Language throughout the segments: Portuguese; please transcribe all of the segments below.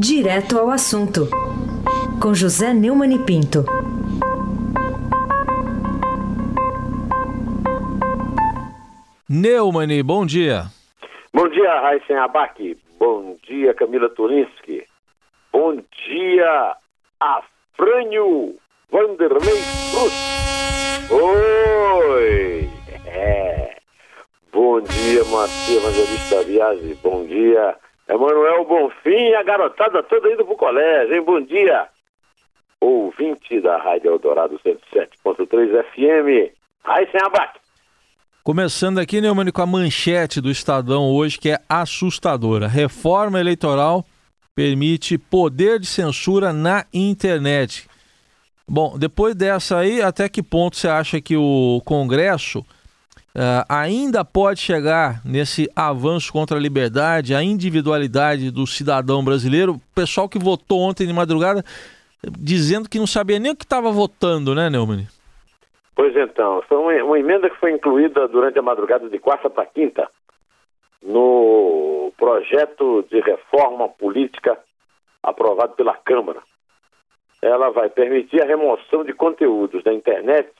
Direto ao assunto, com José Neumann e Pinto. Neumann, bom dia. Bom dia, Raíssen Abac. Bom dia, Camila Turinski. Bom dia, Afrânio Vanderlei Cruz. Oi! É. Bom dia, Macia Evangelista Biasi. Bom dia, Emanuel Bonfim e a garotada toda indo pro colégio, hein? Bom dia, ouvinte da Rádio Eldorado 107.3 FM. Raíssen Abac. Começando aqui, Neumann, com a manchete do Estadão hoje, que é assustadora. Reforma eleitoral permite poder de censura na internet. Bom, depois dessa aí, até que ponto você acha que o Congresso uh, ainda pode chegar nesse avanço contra a liberdade, a individualidade do cidadão brasileiro? O pessoal que votou ontem de madrugada dizendo que não sabia nem o que estava votando, né, Neumann? Pois então, foi uma, uma emenda que foi incluída durante a madrugada de quarta para quinta no projeto de reforma política aprovado pela Câmara. Ela vai permitir a remoção de conteúdos da internet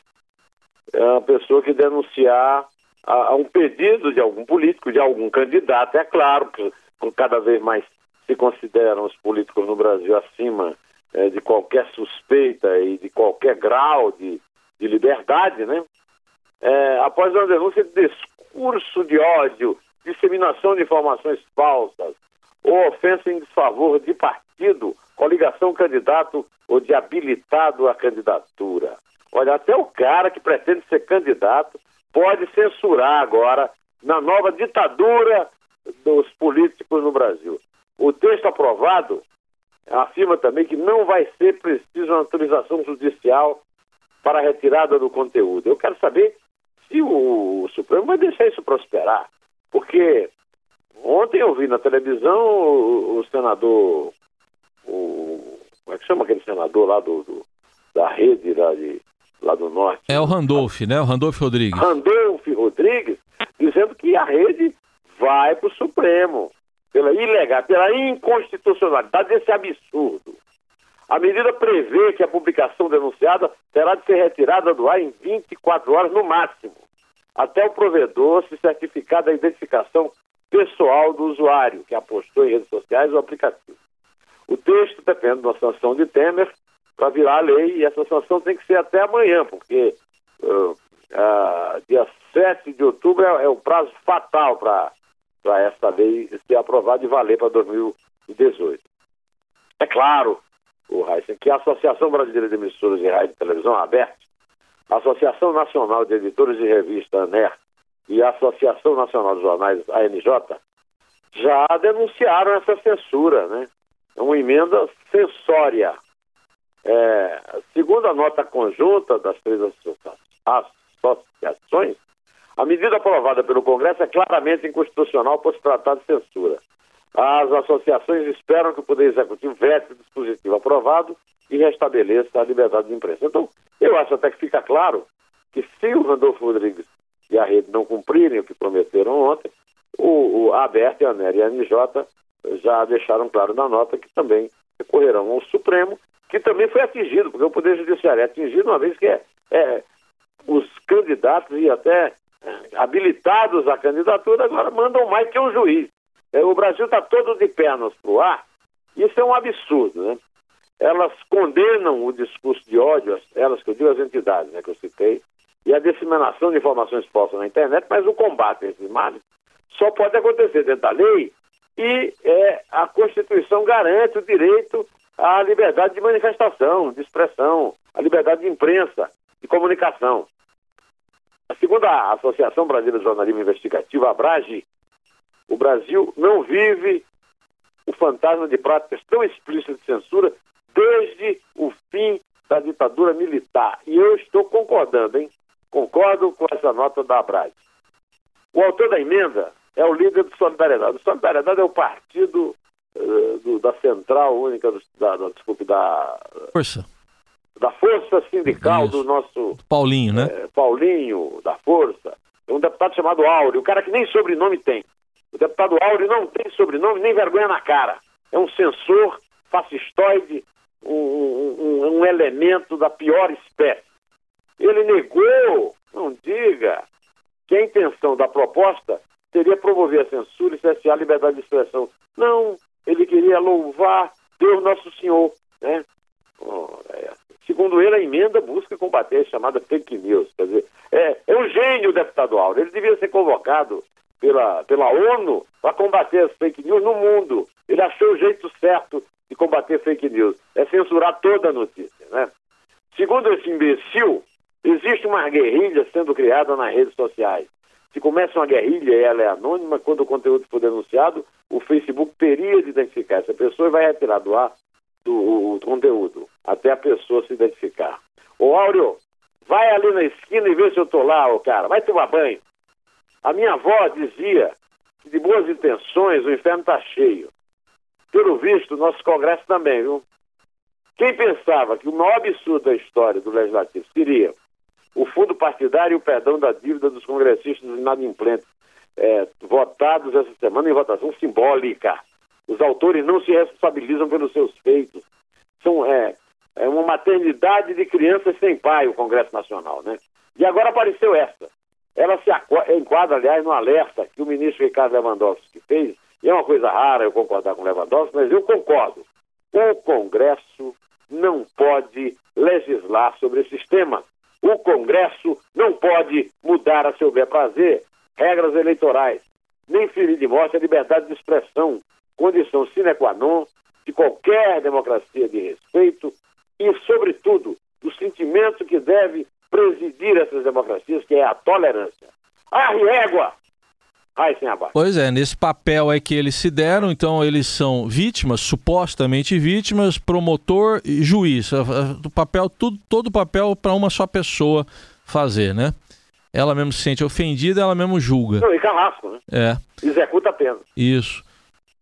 a pessoa que denunciar a, a, um pedido de algum político, de algum candidato. É claro que cada vez mais se consideram os políticos no Brasil acima é, de qualquer suspeita e de qualquer grau de de liberdade, né? É, após uma denúncia de discurso de ódio, disseminação de informações falsas, ou ofensa em desfavor de partido, coligação candidato ou de habilitado à candidatura. Olha, até o cara que pretende ser candidato pode censurar agora na nova ditadura dos políticos no Brasil. O texto aprovado afirma também que não vai ser preciso uma autorização judicial para a retirada do conteúdo. Eu quero saber se o Supremo vai deixar isso prosperar. Porque ontem eu vi na televisão o, o senador, o, como é que chama aquele senador lá do, do da rede lá, de, lá do norte? É o Randolph, né? O Randolph Rodrigues. Randolph Rodrigues, dizendo que a rede vai para o Supremo pela ilegal, pela inconstitucionalidade desse absurdo. A medida prevê que a publicação denunciada terá de ser retirada do ar em 24 horas no máximo, até o provedor se certificar da identificação pessoal do usuário que apostou em redes sociais ou aplicativo. O texto depende de uma sanção de Temer para virar lei e essa sanção tem que ser até amanhã, porque uh, uh, dia 7 de outubro é, é prazo fatal para essa lei ser aprovada e valer para 2018. É claro o Heisen, que a Associação Brasileira de Emissoras de Rádio e Televisão, a ABERT, a Associação Nacional de Editores de Revista, ANER, e a Associação Nacional de Jornais, ANJ, já denunciaram essa censura, né? É uma emenda censória. É, segundo a nota conjunta das três associações, a medida aprovada pelo Congresso é claramente inconstitucional por se tratar de censura. As associações esperam que o Poder Executivo vete o dispositivo aprovado e restabeleça a liberdade de imprensa. Então, eu acho até que fica claro que se o Randolfo Rodrigues e a rede não cumprirem o que prometeram ontem, o, o ABERT, a NER e a NJ já deixaram claro na nota que também recorrerão ao Supremo, que também foi atingido, porque o Poder Judiciário é atingido uma vez que é, é os candidatos e até é, habilitados à candidatura agora mandam mais que um juiz. É, o Brasil está todo de pernas para o ar, isso é um absurdo, né? Elas condenam o discurso de ódio, elas que eu digo as entidades né, que eu citei, e a disseminação de informações falsas na internet, mas o combate a esses males só pode acontecer dentro da lei e é, a Constituição garante o direito à liberdade de manifestação, de expressão, à liberdade de imprensa, de comunicação. Segundo a Associação Brasileira de Jornalismo Investigativo, a ABRAGE, o Brasil não vive o fantasma de práticas tão explícitas de censura desde o fim da ditadura militar. E eu estou concordando, hein? Concordo com essa nota da Abraz. O autor da emenda é o líder do Solidariedade. O Solidariedade é o partido do, da Central Única, do, da, da, desculpe, da... Força. Da Força Sindical Isso. do nosso... Paulinho, né? É, Paulinho, da Força. É um deputado chamado Áureo, o cara que nem sobrenome tem. O deputado Áureo não tem sobrenome nem vergonha na cara. É um censor fascistoide, um, um, um elemento da pior espécie. Ele negou, não diga, que a intenção da proposta seria promover a censura e cessear a liberdade de expressão. Não, ele queria louvar Deus Nosso Senhor. Né? Oh, é. Segundo ele, a emenda busca combater a chamada fake news. Quer dizer, é, é um gênio o deputado Auro. Ele devia ser convocado pela, pela ONU para combater as fake news no mundo. Ele achou o jeito certo de combater fake news. É censurar toda a notícia. Né? Segundo esse imbecil, existe uma guerrilha sendo criada nas redes sociais. Se começa uma guerrilha e ela é anônima, quando o conteúdo for denunciado, o Facebook teria de identificar essa pessoa e vai retirar do ar do, conteúdo, até a pessoa se identificar. Ô Áureo, vai ali na esquina e vê se eu tô lá, ô cara, vai tomar banho. A minha avó dizia que de boas intenções o inferno está cheio. Pelo visto, nosso Congresso também, viu? Quem pensava que o maior absurdo da história do Legislativo seria o fundo partidário e o perdão da dívida dos congressistas inadimplentes, é, votados essa semana em votação simbólica. Os autores não se responsabilizam pelos seus feitos. São, é, é uma maternidade de crianças sem pai, o Congresso Nacional, né? E agora apareceu essa. Ela se enquadra, aliás, no alerta que o ministro Ricardo Lewandowski fez, e é uma coisa rara eu concordar com Lewandowski, mas eu concordo. O Congresso não pode legislar sobre esse tema. O Congresso não pode mudar a seu bel prazer regras eleitorais, nem ferir de morte a liberdade de expressão, condição sine qua non de qualquer democracia de respeito e, sobretudo, do sentimento que deve presidir essas democracias, que é a tolerância. A régua! Pois é, nesse papel é que eles se deram, então eles são vítimas, supostamente vítimas, promotor e juiz. O papel, tudo, todo papel para uma só pessoa fazer, né? Ela mesmo se sente ofendida, ela mesmo julga. Não, e carrasco, né? É. Executa a pena. Isso.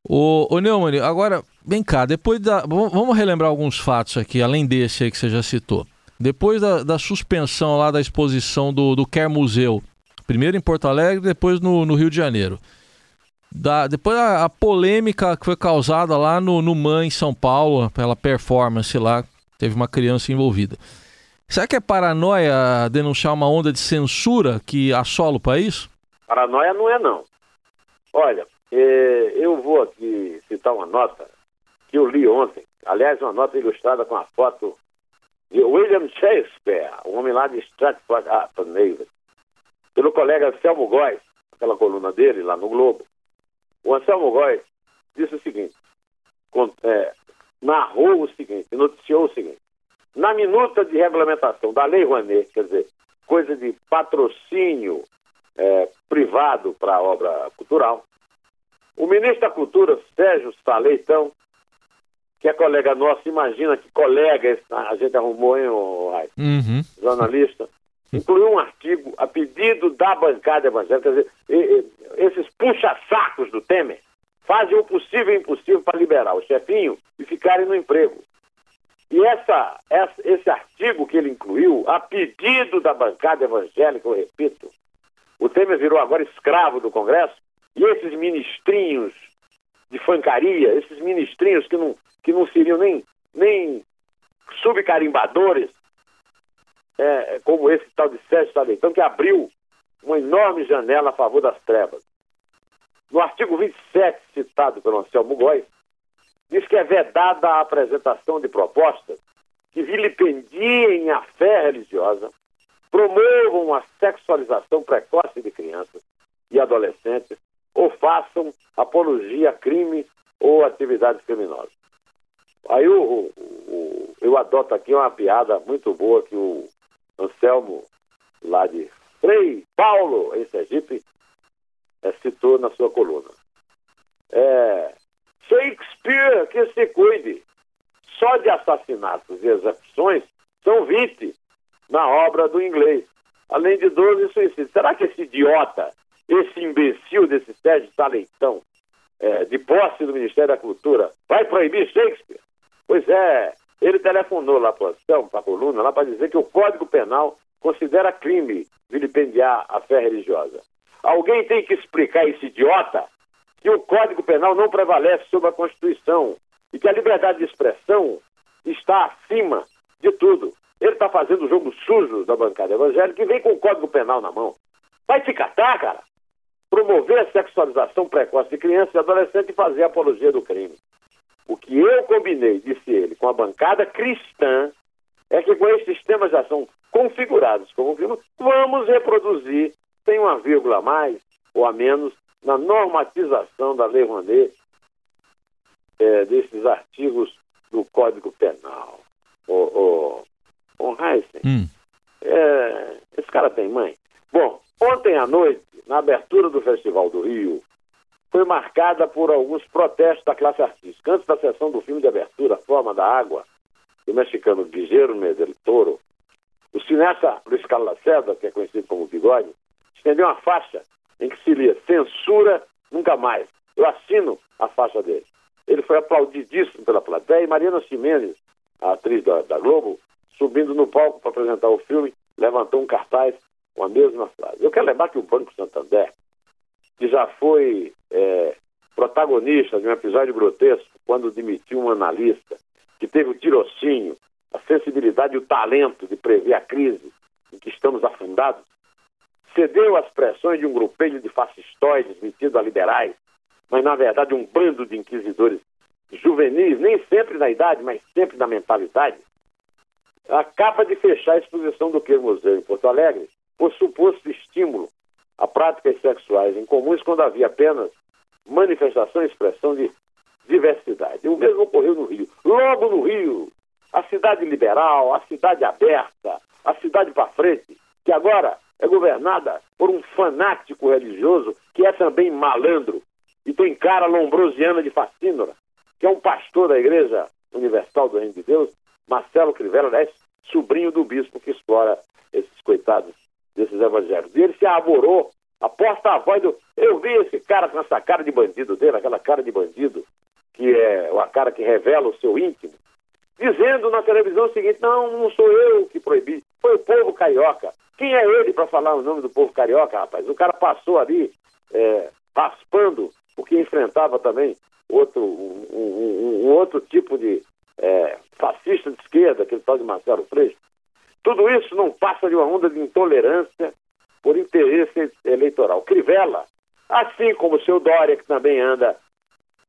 Ô, ô Neumann, agora, vem cá, depois da. Vamos relembrar alguns fatos aqui, além desse aí que você já citou. Depois da, da suspensão lá da exposição do, do Quer Museu, Primeiro em Porto Alegre, depois no, no Rio de Janeiro. Da, depois a, a, polêmica que foi causada lá no, no MAN em São Paulo, pela performance lá, teve uma criança envolvida. Será que é paranoia denunciar uma onda de censura que assola o país? Paranoia não é não. Olha, é, eu vou aqui citar uma nota que eu li ontem. Aliás, uma nota ilustrada com a foto de William Shakespeare, um homem lá de Stratford upon pelo colega Anselmo Góes, aquela coluna dele lá no Globo. O Anselmo Góes disse o seguinte, é, narrou o seguinte, noticiou o seguinte, na minuta de regulamentação da Lei Rouanet, quer dizer, coisa de patrocínio é, privado para a obra cultural, o ministro da Cultura, Sérgio Saleitão, que é colega nosso, imagina que colega a gente arrumou, hein, o, uhum. jornalista, incluiu um artigo a pedido da bancada evangélica, quer dizer, esses puxa-sacos do Temer fazem o possível e o impossível para liberar o chefinho e ficarem no emprego. E essa, essa, esse artigo que ele incluiu, a pedido da bancada evangélica, eu repito, o Temer virou agora escravo do Congresso, e esses ministrinhos de fancaria, esses ministrinhos que não, que não seriam nem, nem subcarimbadores, é, como esse tal de Sérgio Saleitão, que abriu uma enorme janela a favor das trevas. No artigo 27, citado pelo Anselmo Góes, diz que é vedada a apresentação de propostas que vilipendiem a fé religiosa, promovam a sexualização precoce de crianças e adolescentes ou façam apologia a crimes ou atividades criminosas. Aí o, o, eu adoto aqui uma piada muito boa que o Anselmo, lá de Frei Paulo, em Sergipe, é, citou na sua coluna. É, Shakespeare que se cuide. Só de assassinatos e execuções são 20 na obra do inglês, além de 12 suicídios. Será que esse idiota, esse imbecil desse Sérgio Taleitão, é, de posse do Ministério da Cultura, vai proibir Shakespeare? Pois é, ele telefonou lá para a coluna, lá para dizer que o Código Penal considera crime vilipendiar a fé religiosa. Alguém tem que explicar esse idiota que o Código Penal não prevalece sobre a Constituição e que a liberdade de expressão está acima de tudo. Ele está fazendo o jogo sujo da bancada evangélica e vem com o Código Penal na mão. Vai te catar, cara? Promover a sexualização precoce de crianças e adolescentes e fazer apologia do crime. O que eu combinei, disse ele, com a bancada cristã, é que com esses temas já são configurados como vimos, vamos reproduzir, sem uma vírgula a mais ou a menos, na normatização da Lei Rouanet é, desses artigos do Código Penal. O, o, o Heisen, hum. é, esse cara tem mãe. Bom, ontem à noite, na abertura do Festival do Rio, foi marcada por alguns protestos da classe artística. Antes da sessão do filme de abertura, Forma da Água, do mexicano Guillermo del Toro, o cineasta Luiz Carlos Lacerda, que é conhecido como Bigode, estendeu uma faixa em que se lia Censura Nunca Mais. Eu assino a faixa dele. Ele foi aplaudidíssimo pela plateia e Mariana Ximenes, a atriz da, da Globo, subindo no palco para apresentar o filme, levantou um cartaz com a mesma frase. Eu quero lembrar que o Banco Santander, que já foi é, protagonista de um episódio grotesco quando demitiu um analista, que teve o tirocínio, a sensibilidade e o talento de prever a crise em que estamos afundados, cedeu às pressões de um grupelho de fascistoides metidos a liberais, mas na verdade um bando de inquisidores juvenis, nem sempre na idade, mas sempre na mentalidade, acaba de fechar a exposição do que museu em Porto Alegre por suposto estímulo a práticas sexuais incomuns quando havia apenas manifestação e expressão de diversidade. O mesmo ocorreu no Rio. Logo no Rio, a cidade liberal, a cidade aberta, a cidade para frente, que agora é governada por um fanático religioso que é também malandro e tem cara lombrosiana de fascínora, que é um pastor da Igreja Universal do Reino de Deus, Marcelo Crivella, sobrinho do bispo que explora esses coitados desses evangelhos. E ele se arborou, a porta-voz do. Eu vi esse cara com essa cara de bandido dele, aquela cara de bandido, que é a cara que revela o seu íntimo, dizendo na televisão o seguinte: não, não sou eu que proibi, foi o povo carioca. Quem é ele para falar o nome do povo carioca, rapaz? O cara passou ali é, raspando, porque enfrentava também outro, um, um, um outro tipo de é, fascista de esquerda, aquele tal de Marcelo Freixo. Tudo isso não passa de uma onda de intolerância por interesse eleitoral. Crivella, assim como o seu Dória, que também anda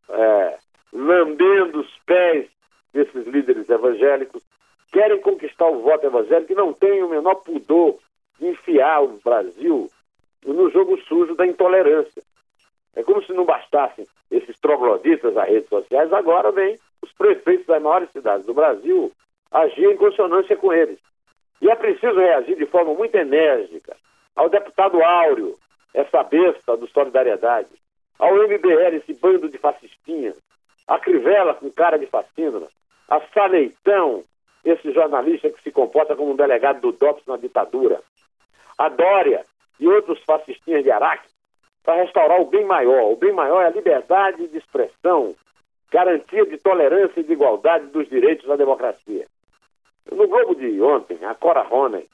é, lambendo os pés desses líderes evangélicos, querem conquistar o voto evangélico e não têm o menor pudor de enfiar o Brasil no jogo sujo da intolerância. É como se não bastassem esses trogloditas das redes sociais, agora vem os prefeitos das maiores cidades do Brasil agir em consonância com eles. E é preciso reagir de forma muito enérgica ao deputado Áureo, essa besta do Solidariedade, ao MBL, esse bando de fascistinhas, a Crivella com cara de fascínora, a Saleitão, esse jornalista que se comporta como um delegado do DOPS na ditadura, a Dória e outros fascistinhas de Araque, para restaurar o bem maior. O bem maior é a liberdade de expressão, garantia de tolerância e de igualdade dos direitos da democracia. No Globo de ontem, a Cora Ronen,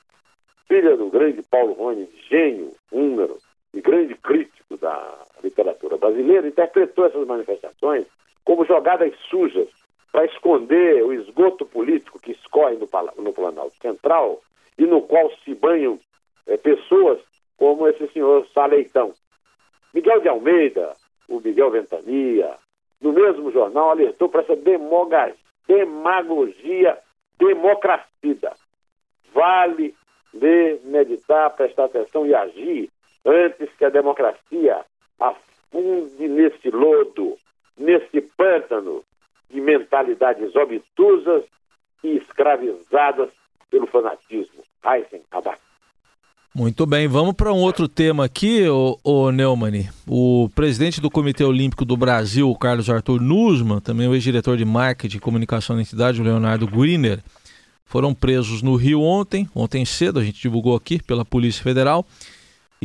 filha do grande Paulo Rony, gênio húngaro e grande crítico da literatura brasileira, interpretou essas manifestações como jogadas sujas para esconder o esgoto político que escorre no, no Planalto Central e no qual se banham é, pessoas como esse senhor Saleitão. Miguel de Almeida, o Miguel Ventania, no mesmo jornal, alertou para essa demagogia democracia. Vale ler, meditar, prestar atenção e agir antes que a democracia afunde nesse lodo, nesse pântano de mentalidades obtusas e escravizadas pelo fanatismo. Heisen. Muito bem, vamos para um outro tema aqui, o, o Neumann. O presidente do Comitê Olímpico do Brasil, Carlos Arthur Nussmann, também o ex-diretor de marketing e comunicação da entidade, o Leonardo Griner, foram presos no Rio ontem, ontem cedo, a gente divulgou aqui pela Polícia Federal,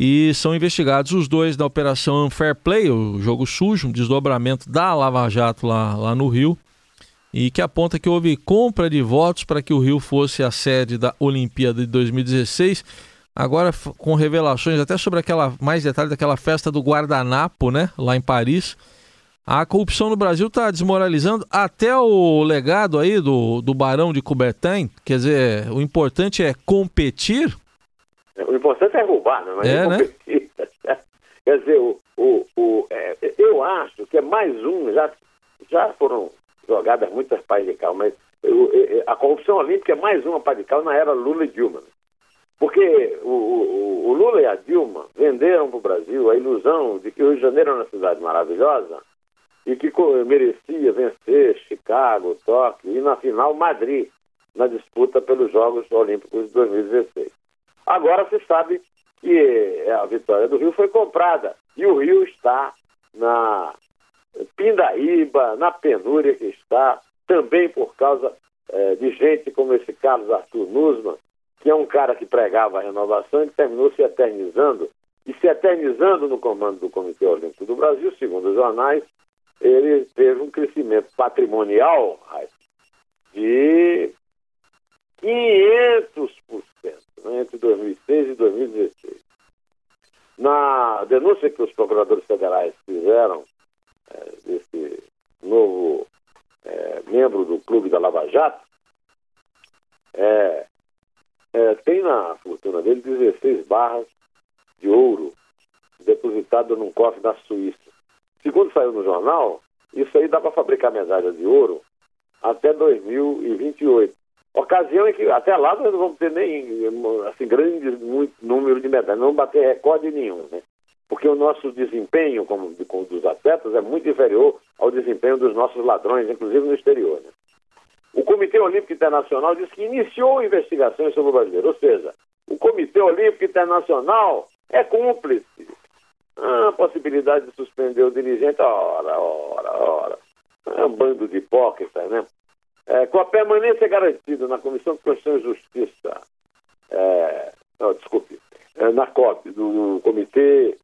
e são investigados os dois da Operação Unfair Play, o jogo sujo, um desdobramento da Lava Jato lá, lá no Rio, e que aponta que houve compra de votos para que o Rio fosse a sede da Olimpíada de 2016 Agora com revelações até sobre aquela mais detalhes daquela festa do guardanapo, né, lá em Paris. A corrupção no Brasil está desmoralizando até o legado aí do, do Barão de Coubertin. Quer dizer, o importante é competir? O importante é roubar, não é, é né? Quer dizer, o, o, o é, eu acho que é mais um, já, já foram jogadas muitas pás de cal, mas eu, a corrupção olímpica é mais uma pá de cal na era Lula e Dilma. Porque o, o, o Lula e a Dilma venderam para o Brasil a ilusão de que o Rio de Janeiro é uma cidade maravilhosa e que merecia vencer Chicago, Tóquio e, na final, Madrid, na disputa pelos Jogos Olímpicos de 2016. Agora se sabe que a vitória do Rio foi comprada. E o Rio está na Pindaíba, na penúria que está, também por causa é, de gente como esse Carlos Arthur Nussmann, que é um cara que pregava a renovação e terminou se eternizando, e se eternizando no comando do Comitê Olímpico do Brasil, segundo os jornais, ele teve um crescimento patrimonial de 500% né, entre 2006 e 2016. Na denúncia que os procuradores federais fizeram é, desse novo é, membro do clube da Lava Jato, é, é, tem na fortuna dele 16 barras de ouro depositado num cofre da Suíça. Segundo saiu no jornal, isso aí dá para fabricar medalha de ouro até 2028. Ocasião em que até lá nós não vamos ter nem assim, grande muito número de medalhas, não vamos bater recorde nenhum, né? Porque o nosso desempenho como, como dos atletas é muito inferior ao desempenho dos nossos ladrões, inclusive no exterior. Né? O Comitê Olímpico Internacional disse que iniciou investigações sobre o brasileiro, ou seja, o Comitê Olímpico Internacional é cúmplice. Ah, possibilidade de suspender o dirigente, ora, ora, ora. É um bando de hipócritas, né? É, com a permanência garantida na Comissão de Constituição e Justiça, é, não, desculpe, é, na COP, do Comitê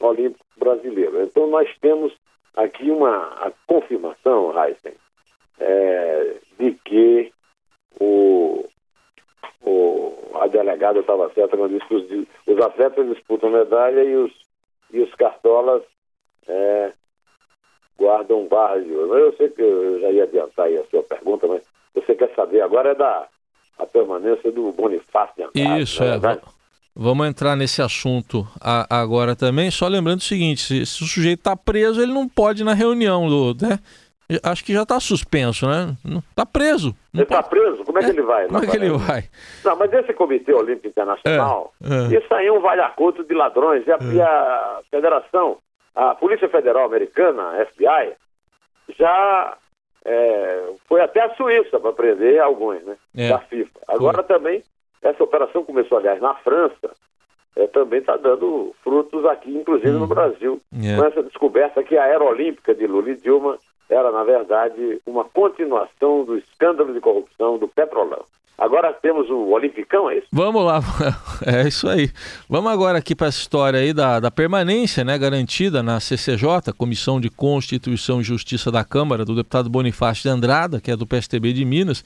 Olímpico Brasileiro. Então, nós temos aqui uma confirmação, Heisen, é, de que o, o, a delegada estava certa quando disse que os, os atletas disputam medalha e os, e os cartolas é, guardam ouro. Eu sei que eu já ia adiantar aí a sua pergunta, mas você quer saber agora é da a permanência do Bonifácio de Andrade. Isso, é. é vamos entrar nesse assunto a, agora também. Só lembrando o seguinte: se, se o sujeito está preso, ele não pode ir na reunião, do, né? Acho que já está suspenso, né? Está preso. Ele está preso? Como é que ele vai? Como é que ele vai? Não, mas esse Comitê Olímpico Internacional, é, é. isso aí é um valhacoto de ladrões. E a, é. e a Federação a Polícia Federal Americana, a FBI, já é, foi até a Suíça para prender alguns, né? É. Da FIFA. Agora foi. também, essa operação começou, aliás, na França, é, também está dando frutos aqui, inclusive hum. no Brasil, é. com essa descoberta que a Aerolímpica de Lula e Dilma era, na verdade, uma continuação do escândalo de corrupção do Petrolão. Agora temos o Olimpicão, é isso? Vamos lá, é isso aí. Vamos agora aqui para essa história aí da, da permanência né, garantida na CCJ, Comissão de Constituição e Justiça da Câmara, do deputado Bonifácio de Andrada, que é do PSTB de Minas.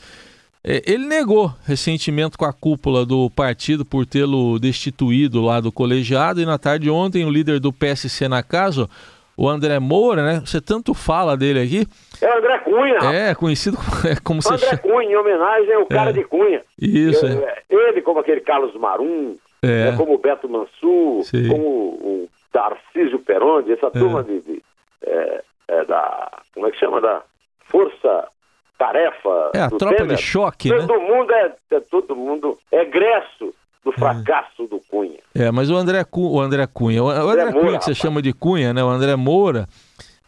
É, ele negou ressentimento com a cúpula do partido por tê-lo destituído lá do colegiado e na tarde ontem o líder do PSC na casa, o André Moura, né? Você tanto fala dele aqui. É o André Cunha. É, conhecido como, você André Cunha, em homenagem ao cara é. de Cunha. Isso. É, é. Ele, como aquele Carlos Marum, é. Né, como o Beto Mansur, Sim. como o Tarcísio Peronde, essa é. turma de, de é, é, da. Como é que chama? Da Força Tarefa. É, a tropa Temer. de choque. Todo né? mundo é, é todo mundo egresso do fracasso do Cunha. É, mas o André, o André Cunha, o André, André Cunha Moura, que você rapaz. chama de Cunha, né? O André Moura.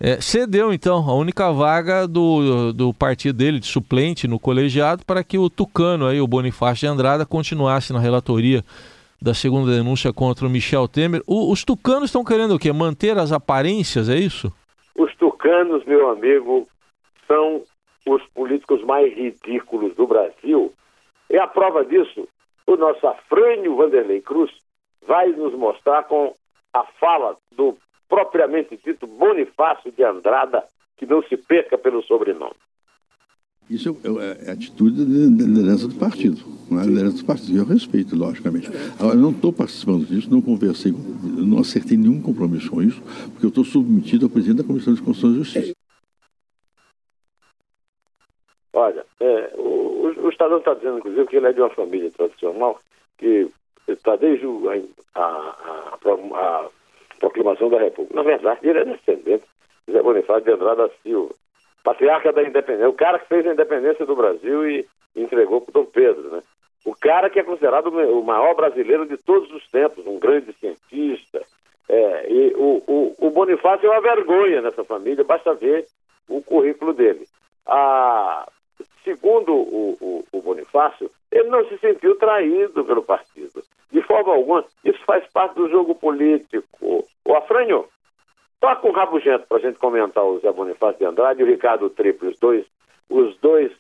É, cedeu então a única vaga do, do partido dele de suplente no colegiado para que o Tucano, aí, o Bonifácio de Andrada, continuasse na relatoria da segunda denúncia contra o Michel Temer. O, os tucanos estão querendo o quê? Manter as aparências, é isso? Os tucanos, meu amigo, são os políticos mais ridículos do Brasil. E a prova disso o nosso Afrânio Vanderlei Cruz vai nos mostrar com a fala do propriamente dito Bonifácio de Andrada, que não se perca pelo sobrenome. Isso é, é atitude da liderança do partido, não é liderança do partido. Eu respeito, logicamente. Agora, eu não estou participando disso, não conversei, não acertei nenhum compromisso com isso, porque eu estou submetido ao presidente da Comissão de Constituição e Justiça. Olha, é, o, o, Estadão está dizendo, inclusive, que ele é de uma família tradicional que está desde a, a, a, a, proclamação da República. Na verdade, ele é descendente de Zé Bonifácio de Andrade da Silva patriarca da independência, o cara que fez a independência do Brasil e entregou para Dom Pedro, né? O cara que é considerado o maior brasileiro de todos os tempos, um grande cientista. É, e o, o, o, Bonifácio é uma vergonha nessa família, basta ver o currículo dele. A, segundo o, o Bonifácio, ele não se sentiu traído pelo partido. De forma alguma, isso faz parte do jogo político. O Afranho, Toca um rabugento para a gente comentar o Zé Bonifácio de Andrade e o Ricardo Triplo, os dois, os dois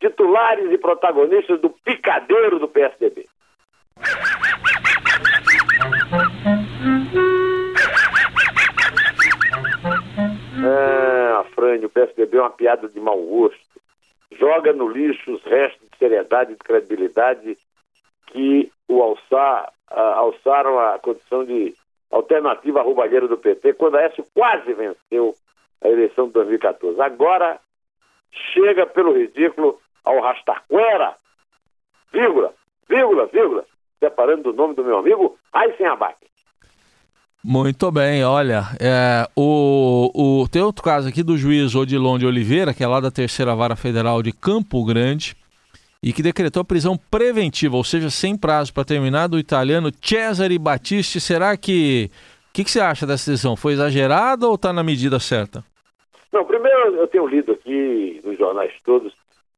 titulares e protagonistas do picadeiro do PSDB. Ah, Afrânio, o PSDB é uma piada de mau gosto. Joga no lixo os restos de seriedade e de credibilidade que o alçar, uh, alçaram a condição de alternativa roubalheira do PT, quando a Aécio quase venceu a eleição de 2014. Agora chega pelo ridículo ao Rastaquera, vírgula, vírgula, vírgula, separando do nome do meu amigo Aysen Abac. Muito bem, olha, é, o, o, tem outro caso aqui do juiz Odilon de Oliveira, que é lá da terceira vara federal de Campo Grande, e que decretou prisão preventiva, ou seja, sem prazo para terminar, do italiano Cesare Battisti. Será que. O que, que, você acha dessa decisão? Foi exagerada ou está na medida certa? Não, primeiro eu tenho lido aqui nos jornais todos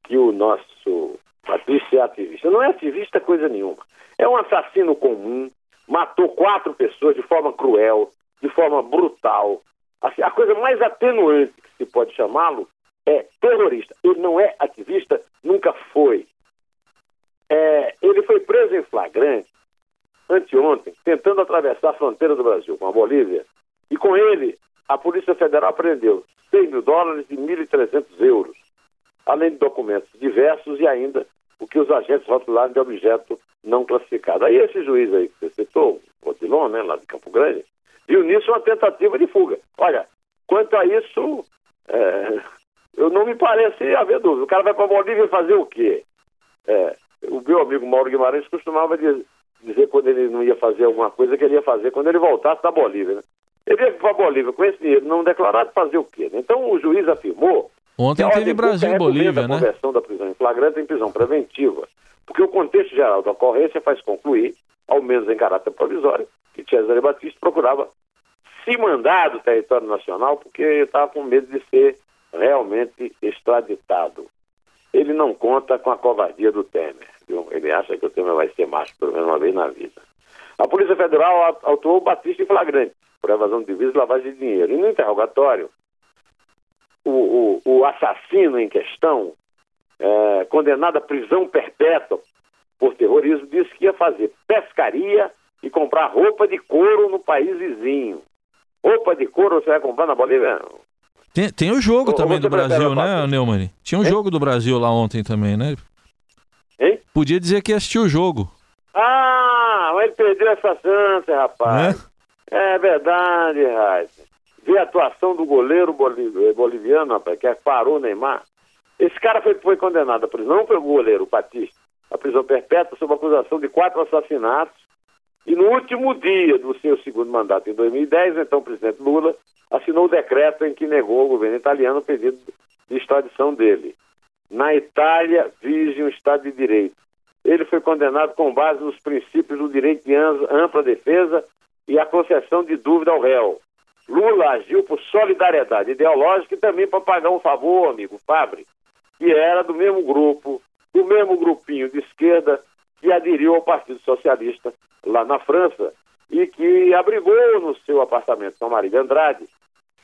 que o nosso Battisti é ativista. Não é ativista coisa nenhuma. É um assassino comum, matou quatro pessoas de forma cruel, de forma brutal. Assim, a coisa mais atenuante que se pode chamá-lo é terrorista. Ele não é ativista, nunca foi. É, ele foi preso em flagrante anteontem, tentando atravessar a fronteira do Brasil com a Bolívia. E com ele, a Polícia Federal prendeu 6 mil dólares e 1.300 euros, além de documentos diversos e ainda o que os agentes rotularam de objeto não classificado. Aí esse juiz aí que você citou, Odilon, né, lá de Campo Grande, viu nisso uma tentativa de fuga. Olha, quanto a isso, é, eu não me parece haver dúvida. O cara vai para Bolívia fazer o quê? É, o meu amigo Mauro Guimarães costumava dizer, dizer, quando ele não ia fazer alguma coisa que ele ia fazer quando ele voltasse da Bolívia. Né? Ele ia para Bolívia com esse dinheiro não declarado fazer o quê? Né? Então o juiz afirmou. Ontem que teve Brasil e Bolívia, né? A conversão da prisão em flagrante em prisão preventiva. Porque o contexto geral da ocorrência faz concluir, ao menos em caráter provisório, que Cesare Batista procurava se mandar do território nacional porque estava com medo de ser realmente extraditado. Ele não conta com a covardia do Temer. Viu? Ele acha que o Temer vai ser macho pelo menos uma vez na vida. A Polícia Federal autuou o Batista em flagrante por evasão de divisas e lavagem de dinheiro. E no interrogatório, o, o, o assassino em questão, é, condenado à prisão perpétua por terrorismo, disse que ia fazer pescaria e comprar roupa de couro no país vizinho. Roupa de couro você vai comprar na Bolívia? Tem, tem o jogo também do Brasil, né, Neumann? Tinha um hein? jogo do Brasil lá ontem também, né? Hein? Podia dizer que assistiu o jogo. Ah, mas ele perdeu essa chance, rapaz. É, é verdade, Raiz. Vi a atuação do goleiro boliviano, rapaz, que parou o Neymar. Esse cara foi, foi condenado à prisão pelo goleiro, o Batista, a prisão perpétua sob acusação de quatro assassinatos. E no último dia do seu segundo mandato, em 2010, então o presidente Lula assinou o decreto em que negou ao governo italiano o pedido de extradição dele. Na Itália, vige um Estado de Direito. Ele foi condenado com base nos princípios do direito de ampla defesa e a concessão de dúvida ao réu. Lula agiu por solidariedade ideológica e também para pagar um favor, amigo Fabre, que era do mesmo grupo, do mesmo grupinho de esquerda que aderiu ao Partido Socialista lá na França e que abrigou no seu apartamento a Maria Andrade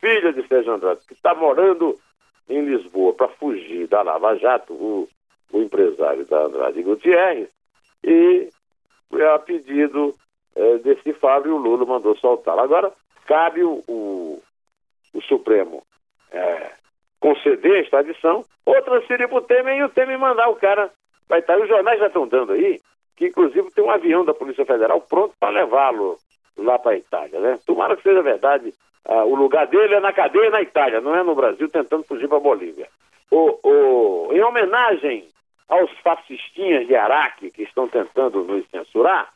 filha de Sérgio Andrade, que está morando em Lisboa para fugir da Lava Jato, o, o empresário da Andrade Gutierrez, e a pedido é, desse Fábio, o Lula mandou soltá-la. Agora, cabe o, o, o Supremo é, conceder a extradição, ou transferir para o Temer e o Temer mandar o cara para Itália. Os jornais já estão dando aí que, inclusive, tem um avião da Polícia Federal pronto para levá-lo lá para a Itália. Né? Tomara que seja verdade. Ah, o lugar dele é na cadeia na Itália, não é no Brasil tentando fugir para a Bolívia. O, o, em homenagem aos fascistinhas de Araque que estão tentando nos censurar,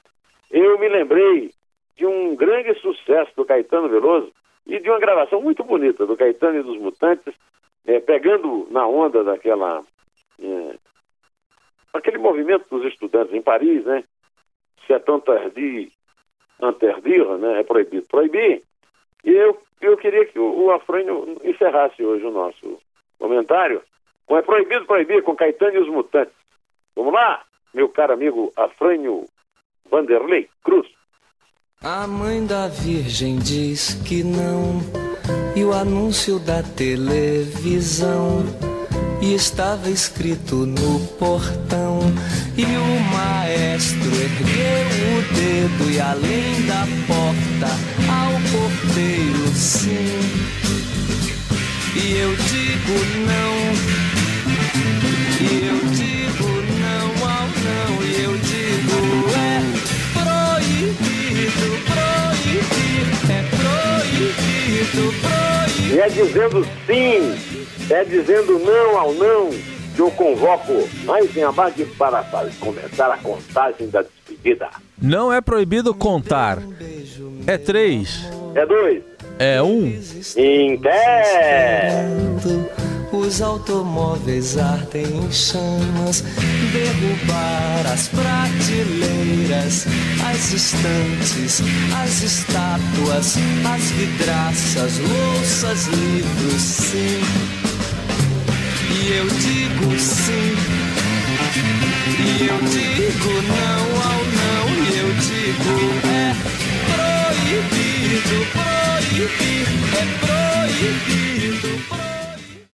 eu me lembrei de um grande sucesso do Caetano Veloso e de uma gravação muito bonita do Caetano e dos Mutantes, é, pegando na onda daquela. É, aquele movimento dos estudantes em Paris, né? Se é tardio, interdire, né? É proibido proibir. E eu, eu queria que o, o Afrânio encerrasse hoje o nosso comentário com É Proibido Proibir, com Caetano e os Mutantes. Vamos lá, meu caro amigo Afrânio Vanderlei Cruz. A mãe da Virgem diz que não, e o anúncio da televisão. E estava escrito no portão, e o maestro ergueu o dedo, e além da porta, ao porteiro sim. E eu digo não, E é dizendo sim, é dizendo não ao não, que eu convoco mais em abade para começar a contagem da despedida. Não é proibido contar. É três. É dois. É um. Em dez. Os automóveis ardem em chamas, derrubar as prateleiras, as estantes, as estátuas, as vidraças, louças, livros, sim. E eu digo sim. E eu digo não ao não, e eu digo é proibido, proibir, é proibido.